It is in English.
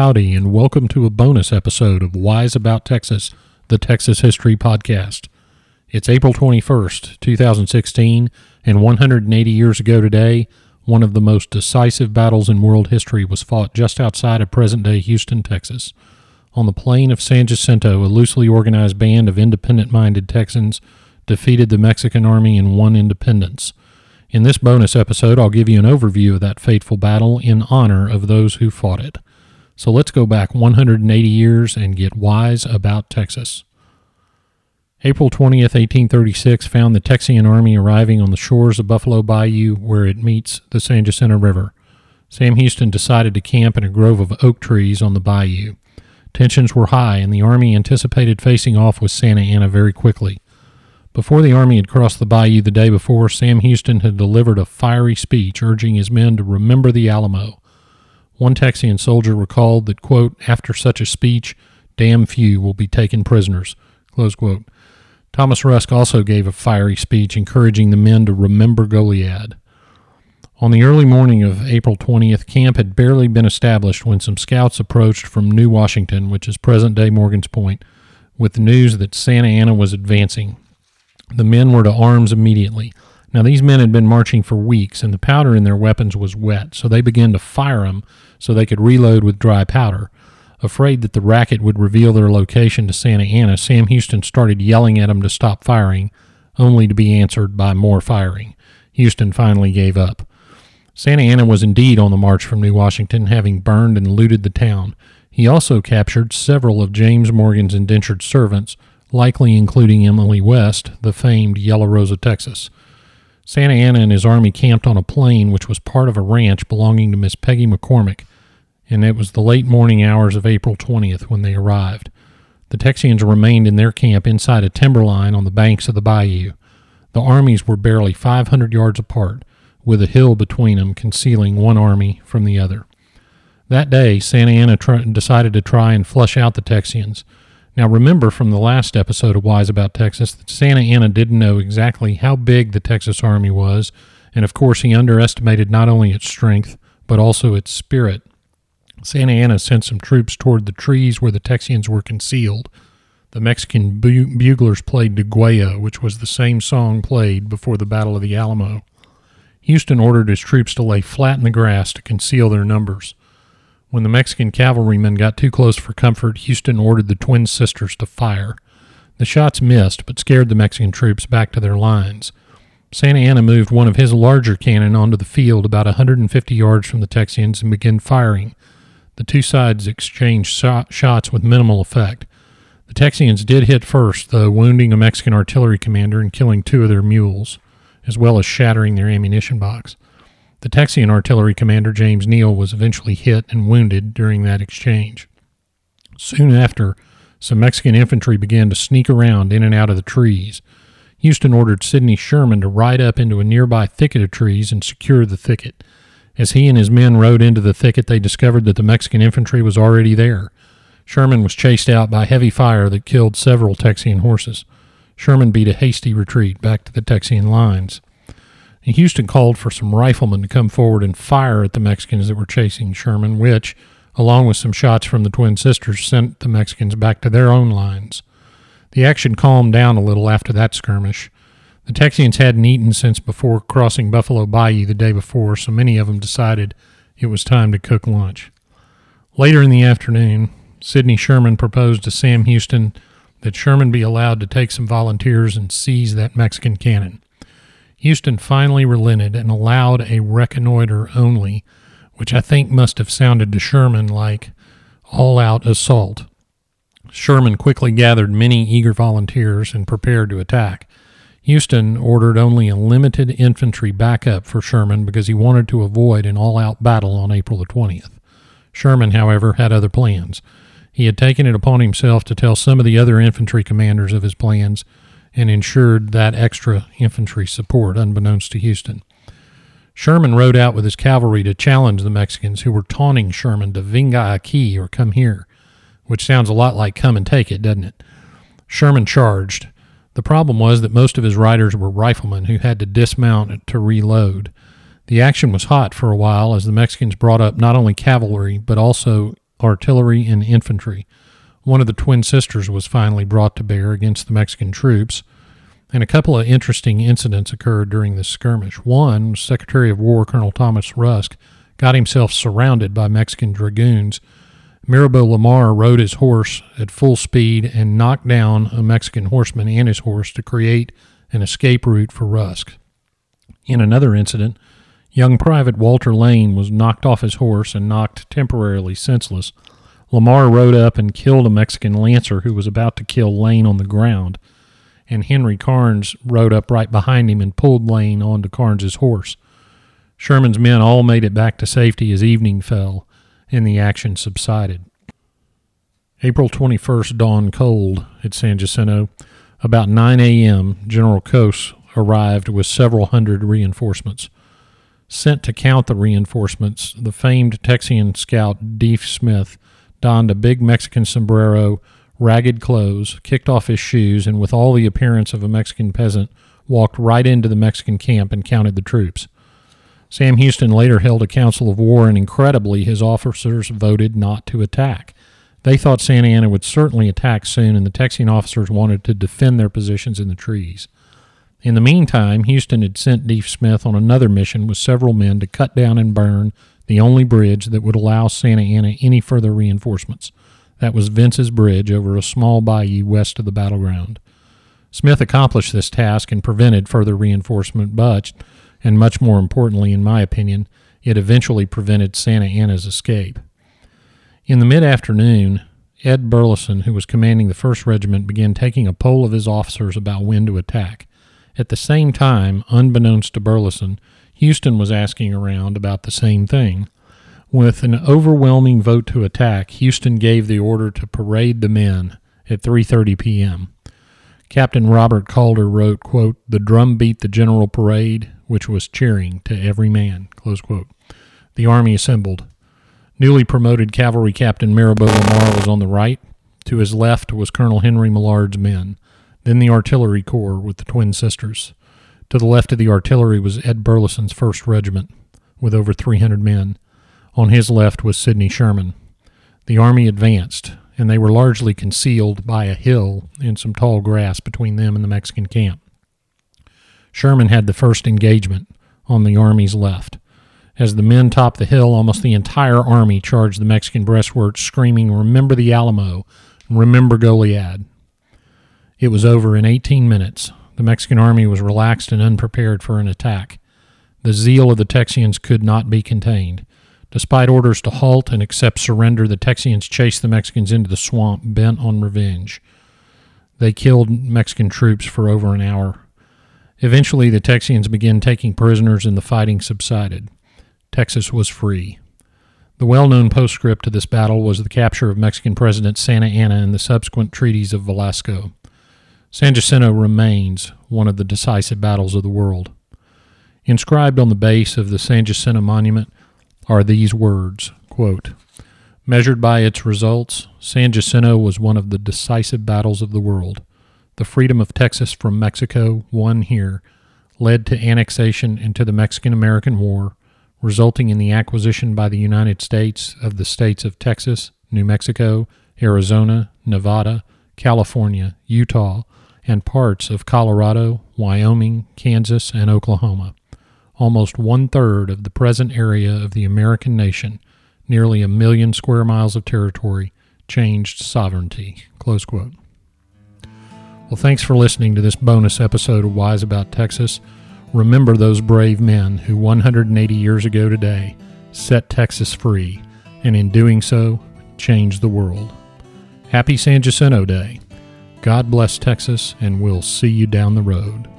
Howdy, and welcome to a bonus episode of Wise About Texas, the Texas History Podcast. It's April 21st, 2016, and 180 years ago today, one of the most decisive battles in world history was fought just outside of present day Houston, Texas. On the plain of San Jacinto, a loosely organized band of independent minded Texans defeated the Mexican army and won independence. In this bonus episode, I'll give you an overview of that fateful battle in honor of those who fought it. So let's go back 180 years and get wise about Texas. April 20th, 1836 found the Texian army arriving on the shores of Buffalo Bayou where it meets the San Jacinto River. Sam Houston decided to camp in a grove of oak trees on the bayou. Tensions were high, and the army anticipated facing off with Santa Anna very quickly. Before the army had crossed the bayou the day before, Sam Houston had delivered a fiery speech urging his men to remember the Alamo. One Texian soldier recalled that, quote, after such a speech, damn few will be taken prisoners, close quote. Thomas Rusk also gave a fiery speech encouraging the men to remember Goliad. On the early morning of April 20th, camp had barely been established when some scouts approached from New Washington, which is present day Morgan's Point, with the news that Santa Anna was advancing. The men were to arms immediately. Now, these men had been marching for weeks, and the powder in their weapons was wet, so they began to fire them so they could reload with dry powder. Afraid that the racket would reveal their location to Santa Anna, Sam Houston started yelling at them to stop firing, only to be answered by more firing. Houston finally gave up. Santa Anna was indeed on the march from New Washington, having burned and looted the town. He also captured several of James Morgan's indentured servants, likely including Emily West, the famed Yellow Rose of Texas. Santa Anna and his army camped on a plain which was part of a ranch belonging to Miss Peggy McCormick, and it was the late morning hours of April 20th when they arrived. The Texians remained in their camp inside a timberline on the banks of the bayou. The armies were barely 500 yards apart, with a hill between them concealing one army from the other. That day, Santa Anna tr- decided to try and flush out the Texians. Now, remember from the last episode of Wise About Texas that Santa Anna didn't know exactly how big the Texas Army was, and of course, he underestimated not only its strength, but also its spirit. Santa Anna sent some troops toward the trees where the Texians were concealed. The Mexican bu- buglers played Degüello, which was the same song played before the Battle of the Alamo. Houston ordered his troops to lay flat in the grass to conceal their numbers. When the Mexican cavalrymen got too close for comfort, Houston ordered the twin sisters to fire. The shots missed, but scared the Mexican troops back to their lines. Santa Anna moved one of his larger cannon onto the field about a 150 yards from the Texians and began firing. The two sides exchanged shots with minimal effect. The Texians did hit first, though, wounding a Mexican artillery commander and killing two of their mules, as well as shattering their ammunition box. The Texian artillery commander, James Neill, was eventually hit and wounded during that exchange. Soon after, some Mexican infantry began to sneak around in and out of the trees. Houston ordered Sidney Sherman to ride up into a nearby thicket of trees and secure the thicket. As he and his men rode into the thicket, they discovered that the Mexican infantry was already there. Sherman was chased out by heavy fire that killed several Texian horses. Sherman beat a hasty retreat back to the Texian lines. And Houston called for some riflemen to come forward and fire at the Mexicans that were chasing Sherman, which, along with some shots from the twin sisters, sent the Mexicans back to their own lines. The action calmed down a little after that skirmish. The Texians hadn't eaten since before crossing Buffalo Bayou the day before, so many of them decided it was time to cook lunch. Later in the afternoon, Sidney Sherman proposed to Sam Houston that Sherman be allowed to take some volunteers and seize that Mexican cannon. Houston finally relented and allowed a reconnoiter only, which I think must have sounded to Sherman like all out assault. Sherman quickly gathered many eager volunteers and prepared to attack. Houston ordered only a limited infantry backup for Sherman because he wanted to avoid an all out battle on April the 20th. Sherman, however, had other plans. He had taken it upon himself to tell some of the other infantry commanders of his plans and ensured that extra infantry support, unbeknownst to Houston. Sherman rode out with his cavalry to challenge the Mexicans who were taunting Sherman to venga aquí or come here, which sounds a lot like come and take it, doesn't it? Sherman charged. The problem was that most of his riders were riflemen who had to dismount to reload. The action was hot for a while as the Mexicans brought up not only cavalry, but also artillery, and infantry. One of the twin sisters was finally brought to bear against the Mexican troops, and a couple of interesting incidents occurred during this skirmish. One, Secretary of War Colonel Thomas Rusk got himself surrounded by Mexican dragoons. Mirabeau Lamar rode his horse at full speed and knocked down a Mexican horseman and his horse to create an escape route for Rusk. In another incident, young Private Walter Lane was knocked off his horse and knocked temporarily senseless. Lamar rode up and killed a Mexican lancer who was about to kill Lane on the ground, and Henry Karnes rode up right behind him and pulled Lane onto Karnes's horse. Sherman's men all made it back to safety as evening fell and the action subsided. April 21st dawned cold at San Jacinto. About 9 a.m., General Cos arrived with several hundred reinforcements. Sent to count the reinforcements, the famed Texian scout Deaf Smith donned a big Mexican sombrero, ragged clothes, kicked off his shoes, and with all the appearance of a Mexican peasant, walked right into the Mexican camp and counted the troops. Sam Houston later held a council of war, and incredibly, his officers voted not to attack. They thought Santa Anna would certainly attack soon, and the Texian officers wanted to defend their positions in the trees. In the meantime, Houston had sent Deaf Smith on another mission with several men to cut down and burn the only bridge that would allow Santa Anna any further reinforcements. That was Vince's Bridge over a small bayou west of the battleground. Smith accomplished this task and prevented further reinforcement, but, and much more importantly, in my opinion, it eventually prevented Santa Anna's escape. In the mid afternoon, Ed Burleson, who was commanding the 1st Regiment, began taking a poll of his officers about when to attack. At the same time, unbeknownst to Burleson, Houston was asking around about the same thing. With an overwhelming vote to attack, Houston gave the order to parade the men at 3:30 p.m. Captain Robert Calder wrote, quote, "The drum beat the general parade, which was cheering to every man." Close quote. The army assembled. Newly promoted cavalry captain Mirabeau Lamar was on the right. To his left was Colonel Henry Millard's men. Then the artillery corps with the twin sisters. To the left of the artillery was Ed Burleson's 1st Regiment, with over 300 men. On his left was Sidney Sherman. The army advanced, and they were largely concealed by a hill and some tall grass between them and the Mexican camp. Sherman had the first engagement on the army's left. As the men topped the hill, almost the entire army charged the Mexican breastworks, screaming, Remember the Alamo! Remember Goliad! It was over in 18 minutes. The Mexican army was relaxed and unprepared for an attack. The zeal of the Texians could not be contained. Despite orders to halt and accept surrender, the Texians chased the Mexicans into the swamp, bent on revenge. They killed Mexican troops for over an hour. Eventually, the Texians began taking prisoners and the fighting subsided. Texas was free. The well known postscript to this battle was the capture of Mexican President Santa Anna and the subsequent treaties of Velasco. San Jacinto remains one of the decisive battles of the world. Inscribed on the base of the San Jacinto Monument are these words quote, Measured by its results, San Jacinto was one of the decisive battles of the world. The freedom of Texas from Mexico, won here, led to annexation into the Mexican American War, resulting in the acquisition by the United States of the states of Texas, New Mexico, Arizona, Nevada, California, Utah, and parts of Colorado, Wyoming, Kansas, and Oklahoma. Almost one third of the present area of the American nation, nearly a million square miles of territory, changed sovereignty. Close quote. Well, thanks for listening to this bonus episode of Wise About Texas. Remember those brave men who 180 years ago today set Texas free, and in doing so, changed the world. Happy San Jacinto Day. God bless Texas, and we'll see you down the road.